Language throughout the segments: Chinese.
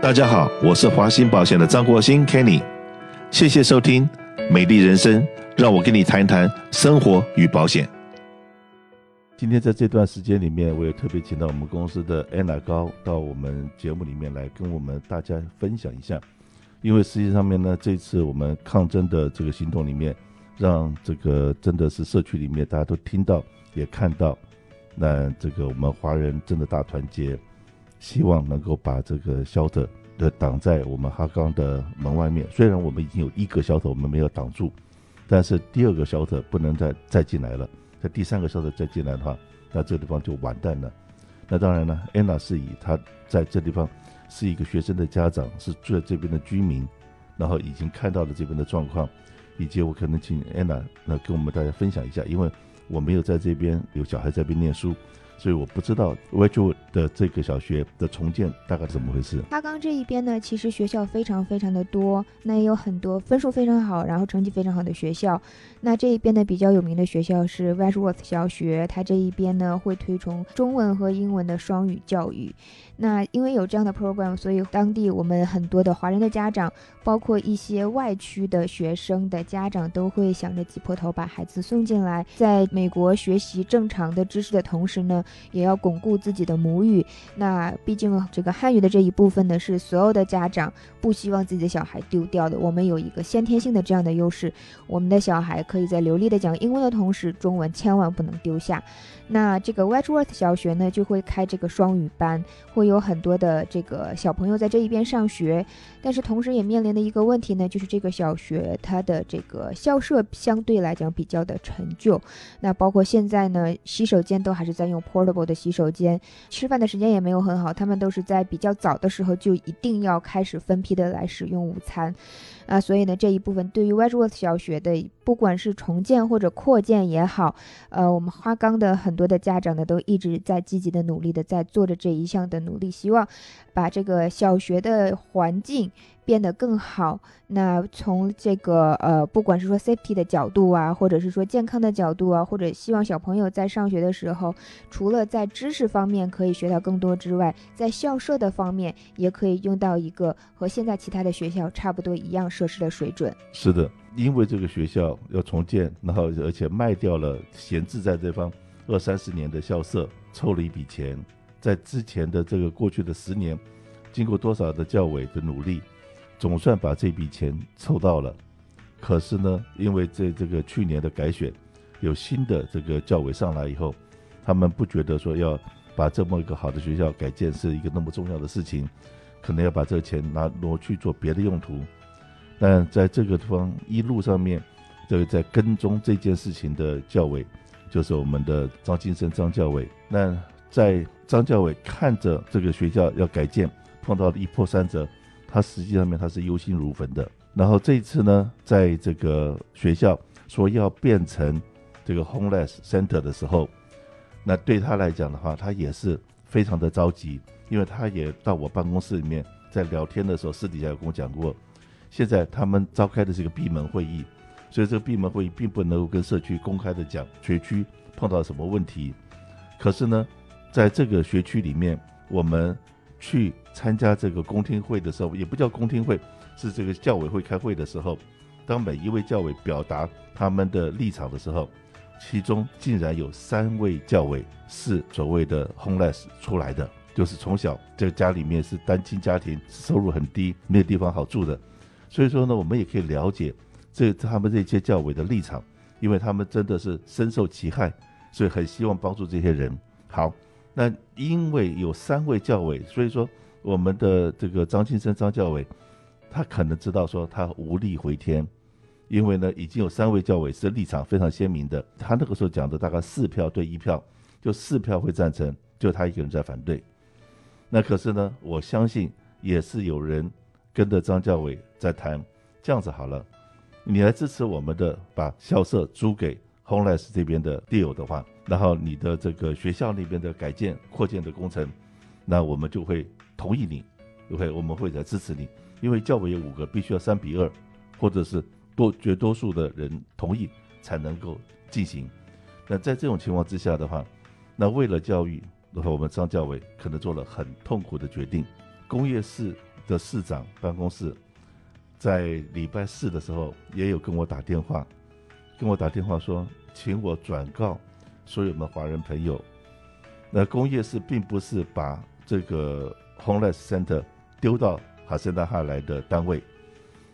大家好，我是华兴保险的张国兴 Kenny，谢谢收听《美丽人生》，让我跟你谈一谈生活与保险。今天在这段时间里面，我也特别请到我们公司的安娜高到我们节目里面来跟我们大家分享一下，因为实际上面呢，这次我们抗争的这个行动里面，让这个真的是社区里面大家都听到也看到，那这个我们华人真的大团结。希望能够把这个肖特的挡在我们哈冈的门外面。虽然我们已经有一个 shelter 我们没有挡住，但是第二个肖特不能再再进来了。在第三个 shelter 再进来的话，那这地方就完蛋了。那当然呢，安娜是以她在这地方是一个学生的家长，是住在这边的居民，然后已经看到了这边的状况，以及我可能请安娜那跟我们大家分享一下，因为我没有在这边有小孩在这边念书。所以我不知道 Wedgwood 的这个小学的重建大概怎么回事。哈冈这一边呢，其实学校非常非常的多，那也有很多分数非常好，然后成绩非常好的学校。那这一边呢，比较有名的学校是 Wedgwood 小学，它这一边呢会推崇中文和英文的双语教育。那因为有这样的 program，所以当地我们很多的华人的家长，包括一些外区的学生的家长，都会想着挤破头把孩子送进来，在美国学习正常的知识的同时呢，也要巩固自己的母语。那毕竟这个汉语的这一部分呢，是所有的家长不希望自己的小孩丢掉的。我们有一个先天性的这样的优势，我们的小孩可以在流利的讲英文的同时，中文千万不能丢下。那这个 Wedgwood 小学呢，就会开这个双语班，会有很多的这个小朋友在这一边上学，但是同时也面临的一个问题呢，就是这个小学它的这个校舍相对来讲比较的陈旧，那包括现在呢，洗手间都还是在用可移动的洗手间，吃饭的时间也没有很好，他们都是在比较早的时候就一定要开始分批的来使用午餐。啊，所以呢，这一部分对于 Wedgwood 小学的，不管是重建或者扩建也好，呃，我们花冈的很多的家长呢，都一直在积极的努力的在做着这一项的努力，希望把这个小学的环境。变得更好。那从这个呃，不管是说 safety 的角度啊，或者是说健康的角度啊，或者希望小朋友在上学的时候，除了在知识方面可以学到更多之外，在校舍的方面也可以用到一个和现在其他的学校差不多一样设施的水准。是的，因为这个学校要重建，然后而且卖掉了闲置在这方二三十年的校舍，凑了一笔钱。在之前的这个过去的十年，经过多少的教委的努力。总算把这笔钱凑到了，可是呢，因为这这个去年的改选，有新的这个教委上来以后，他们不觉得说要把这么一个好的学校改建是一个那么重要的事情，可能要把这个钱拿挪去做别的用途。但在这个地方一路上面，这个在跟踪这件事情的教委，就是我们的张金生张教委。那在张教委看着这个学校要改建，碰到了一波三折。他实际上面他是忧心如焚的。然后这一次呢，在这个学校说要变成这个 homeless center 的时候，那对他来讲的话，他也是非常的着急，因为他也到我办公室里面在聊天的时候，私底下有跟我讲过，现在他们召开的是一个闭门会议，所以这个闭门会议并不能够跟社区公开的讲学区碰到什么问题。可是呢，在这个学区里面，我们。去参加这个公听会的时候，也不叫公听会，是这个教委会开会的时候，当每一位教委表达他们的立场的时候，其中竟然有三位教委是所谓的 homeless 出来的，就是从小这个家里面是单亲家庭，收入很低，没有地方好住的。所以说呢，我们也可以了解这他们这些教委的立场，因为他们真的是深受其害，所以很希望帮助这些人。好。那因为有三位教委，所以说我们的这个张庆生张教委，他可能知道说他无力回天，因为呢已经有三位教委是立场非常鲜明的，他那个时候讲的大概四票对一票，就四票会赞成，就他一个人在反对。那可是呢，我相信也是有人跟着张教委在谈，这样子好了，你来支持我们的把校舍租给 Homeless 这边的 deal 的话。然后你的这个学校那边的改建扩建的工程，那我们就会同意你，OK，我们会来支持你，因为教委有五个，必须要三比二，或者是多绝多数的人同意才能够进行。那在这种情况之下的话，那为了教育，然后我们张教委可能做了很痛苦的决定。工业四的市长办公室在礼拜四的时候也有跟我打电话，跟我打电话说，请我转告所有的华人朋友，那工业寺并不是把这个 Homeless Center 丢到哈森大哈来的单位，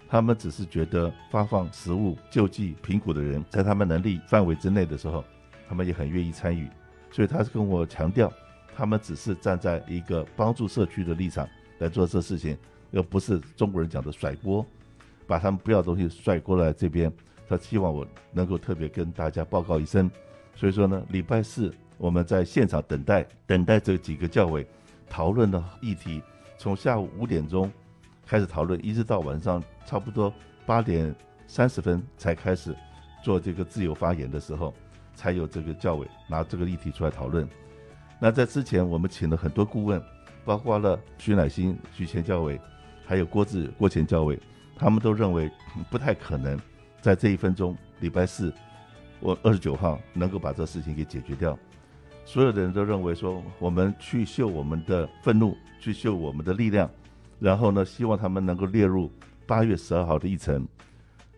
他们只是觉得发放食物救济贫苦的人，在他们能力范围之内的时候，他们也很愿意参与，所以他是跟我强调。他们只是站在一个帮助社区的立场来做这事情，又不是中国人讲的甩锅，把他们不要的东西甩过来这边。他希望我能够特别跟大家报告一声。所以说呢，礼拜四我们在现场等待，等待这几个教委讨论的议题，从下午五点钟开始讨论，一直到晚上差不多八点三十分才开始做这个自由发言的时候，才有这个教委拿这个议题出来讨论。那在之前，我们请了很多顾问，包括了徐乃馨、徐前教委，还有郭志、郭前教委，他们都认为不太可能在这一分钟，礼拜四，我二十九号能够把这事情给解决掉。所有的人都认为说，我们去秀我们的愤怒，去秀我们的力量，然后呢，希望他们能够列入八月十二号的议程。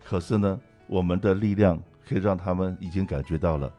可是呢，我们的力量可以让他们已经感觉到了。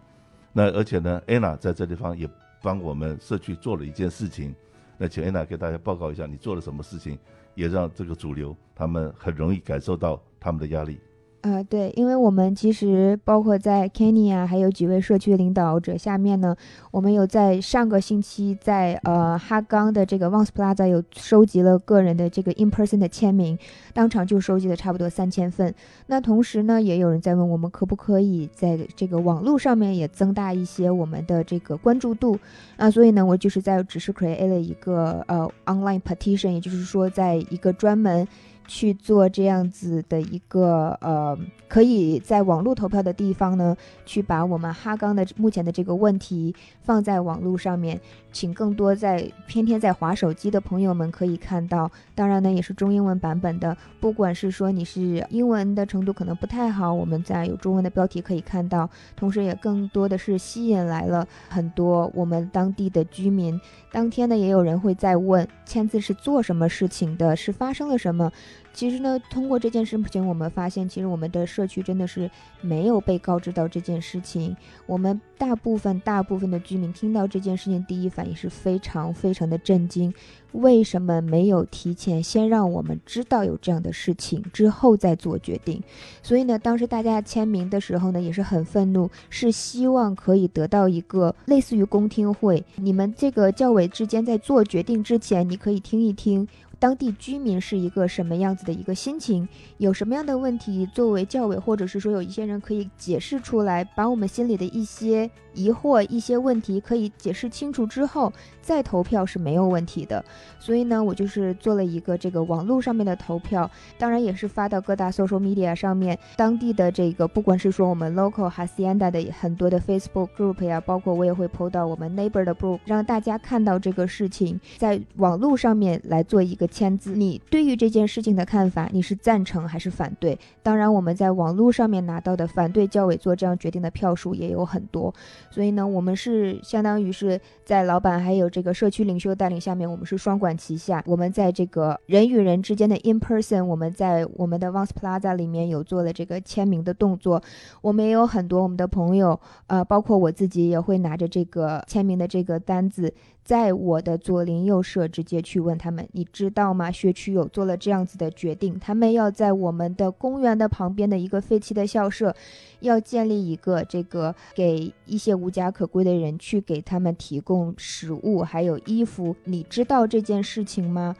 那而且呢，Anna 在这地方也。帮我们社区做了一件事情，那请安娜给大家报告一下，你做了什么事情，也让这个主流他们很容易感受到他们的压力。呃，对，因为我们其实包括在 Kenny 啊，还有几位社区领导者下面呢，我们有在上个星期在呃哈冈的这个 Once Plaza 有收集了个人的这个 in person 的签名，当场就收集了差不多三千份。那同时呢，也有人在问我们可不可以在这个网络上面也增大一些我们的这个关注度。那所以呢，我就是在只是 create 了一个呃 online petition，也就是说，在一个专门。去做这样子的一个呃，可以在网络投票的地方呢，去把我们哈冈的目前的这个问题放在网络上面，请更多在天天在划手机的朋友们可以看到。当然呢，也是中英文版本的。不管是说你是英文的程度可能不太好，我们在有中文的标题可以看到。同时，也更多的是吸引来了很多我们当地的居民。当天呢，也有人会在问签字是做什么事情的，是发生了什么。其实呢，通过这件事情，我们发现，其实我们的社区真的是没有被告知到这件事情。我们大部分、大部分的居民听到这件事情，第一反应是非常、非常的震惊。为什么没有提前先让我们知道有这样的事情，之后再做决定？所以呢，当时大家签名的时候呢，也是很愤怒，是希望可以得到一个类似于公听会。你们这个教委之间在做决定之前，你可以听一听。当地居民是一个什么样子的一个心情？有什么样的问题？作为教委，或者是说有一些人可以解释出来，把我们心里的一些疑惑、一些问题可以解释清楚之后，再投票是没有问题的。所以呢，我就是做了一个这个网络上面的投票，当然也是发到各大 social media 上面。当地的这个，不管是说我们 local Hacienda 的很多的 Facebook group 呀，包括我也会 po 到我们 neighbor 的 group，让大家看到这个事情，在网络上面来做一个。签字，你对于这件事情的看法，你是赞成还是反对？当然，我们在网络上面拿到的反对教委做这样决定的票数也有很多，所以呢，我们是相当于是在老板还有这个社区领袖带领下面，我们是双管齐下。我们在这个人与人之间的 in person，我们在我们的 Vance Plaza 里面有做了这个签名的动作。我们也有很多我们的朋友，呃，包括我自己也会拿着这个签名的这个单子。在我的左邻右舍直接去问他们，你知道吗？学区有做了这样子的决定，他们要在我们的公园的旁边的一个废弃的校舍，要建立一个这个给一些无家可归的人去给他们提供食物还有衣服。你知道这件事情吗？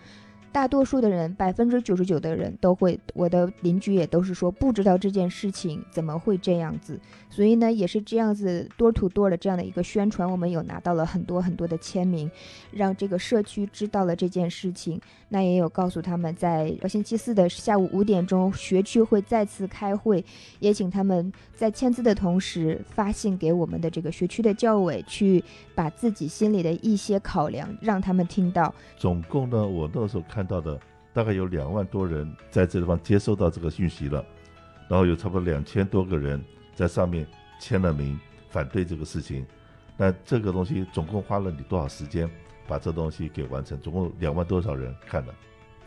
大多数的人，百分之九十九的人都会，我的邻居也都是说不知道这件事情怎么会这样子，所以呢，也是这样子 door to door 的这样的一个宣传，我们有拿到了很多很多的签名，让这个社区知道了这件事情。那也有告诉他们，在星期四的下午五点钟，学区会再次开会，也请他们在签字的同时发信给我们的这个学区的教委，去把自己心里的一些考量让他们听到。总共呢，我到时候看到的大概有两万多人在这地方接收到这个讯息了，然后有差不多两千多个人在上面签了名反对这个事情。那这个东西总共花了你多少时间？把这东西给完成，总共两万多少人看了？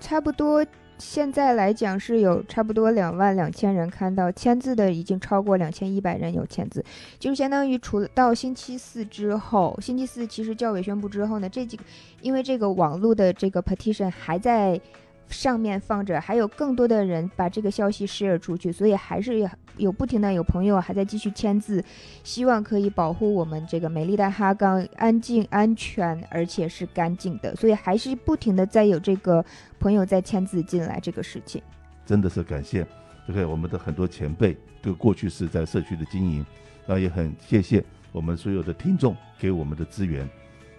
差不多。现在来讲是有差不多两万两千人看到签字的，已经超过两千一百人有签字，就是相当于除了到星期四之后，星期四其实教委宣布之后呢，这几个因为这个网络的这个 petition 还在。上面放着，还有更多的人把这个消息 share 出去，所以还是有不停的有朋友还在继续签字，希望可以保护我们这个美丽的哈冈安静、安全，而且是干净的。所以还是不停的在有这个朋友在签字进来这个事情。真的是感谢这个我们的很多前辈，对过去是在社区的经营，那也很谢谢我们所有的听众给我们的资源，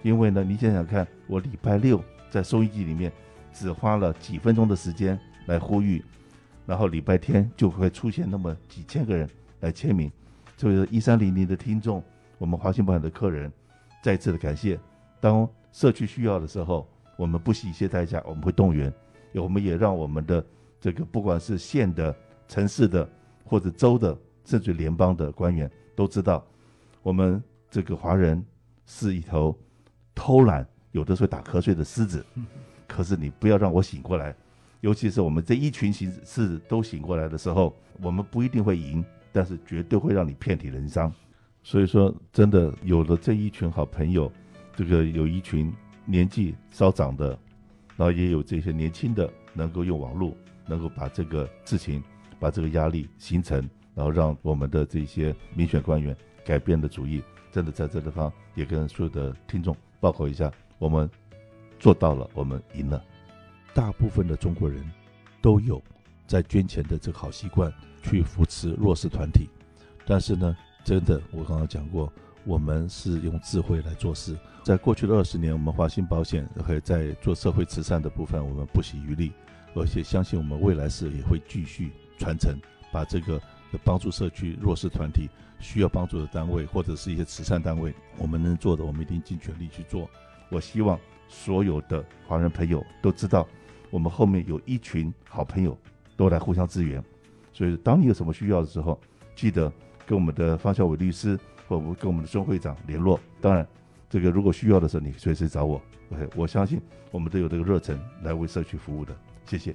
因为呢，你想想看，我礼拜六在收音机里面。只花了几分钟的时间来呼吁，然后礼拜天就会出现那么几千个人来签名。所以一三零零的听众，我们华信保险的客人，再次的感谢。当社区需要的时候，我们不惜一切代价，我们会动员。我们也让我们的这个不管是县的、城市的或者州的，甚至联邦的官员都知道，我们这个华人是一头偷懒，有的时候打瞌睡的狮子。可是你不要让我醒过来，尤其是我们这一群形式都醒过来的时候，我们不一定会赢，但是绝对会让你遍体鳞伤。所以说，真的有了这一群好朋友，这个有一群年纪稍长的，然后也有这些年轻的，能够用网络，能够把这个事情，把这个压力形成，然后让我们的这些民选官员改变的主意，真的在这地方也跟所有的听众报告一下，我们。做到了，我们赢了。大部分的中国人都有在捐钱的这个好习惯，去扶持弱势团体。但是呢，真的，我刚刚讲过，我们是用智慧来做事。在过去的二十年，我们华信保险和在做社会慈善的部分，我们不遗余力，而且相信我们未来是也会继续传承，把这个帮助社区弱势团体需要帮助的单位或者是一些慈善单位，我们能做的，我们一定尽全力去做。我希望。所有的华人朋友都知道，我们后面有一群好朋友都来互相支援，所以当你有什么需要的时候，记得跟我们的方孝伟律师或跟我们的孙会长联络。当然，这个如果需要的时候，你随时找我。OK，我相信我们都有这个热忱来为社区服务的。谢谢。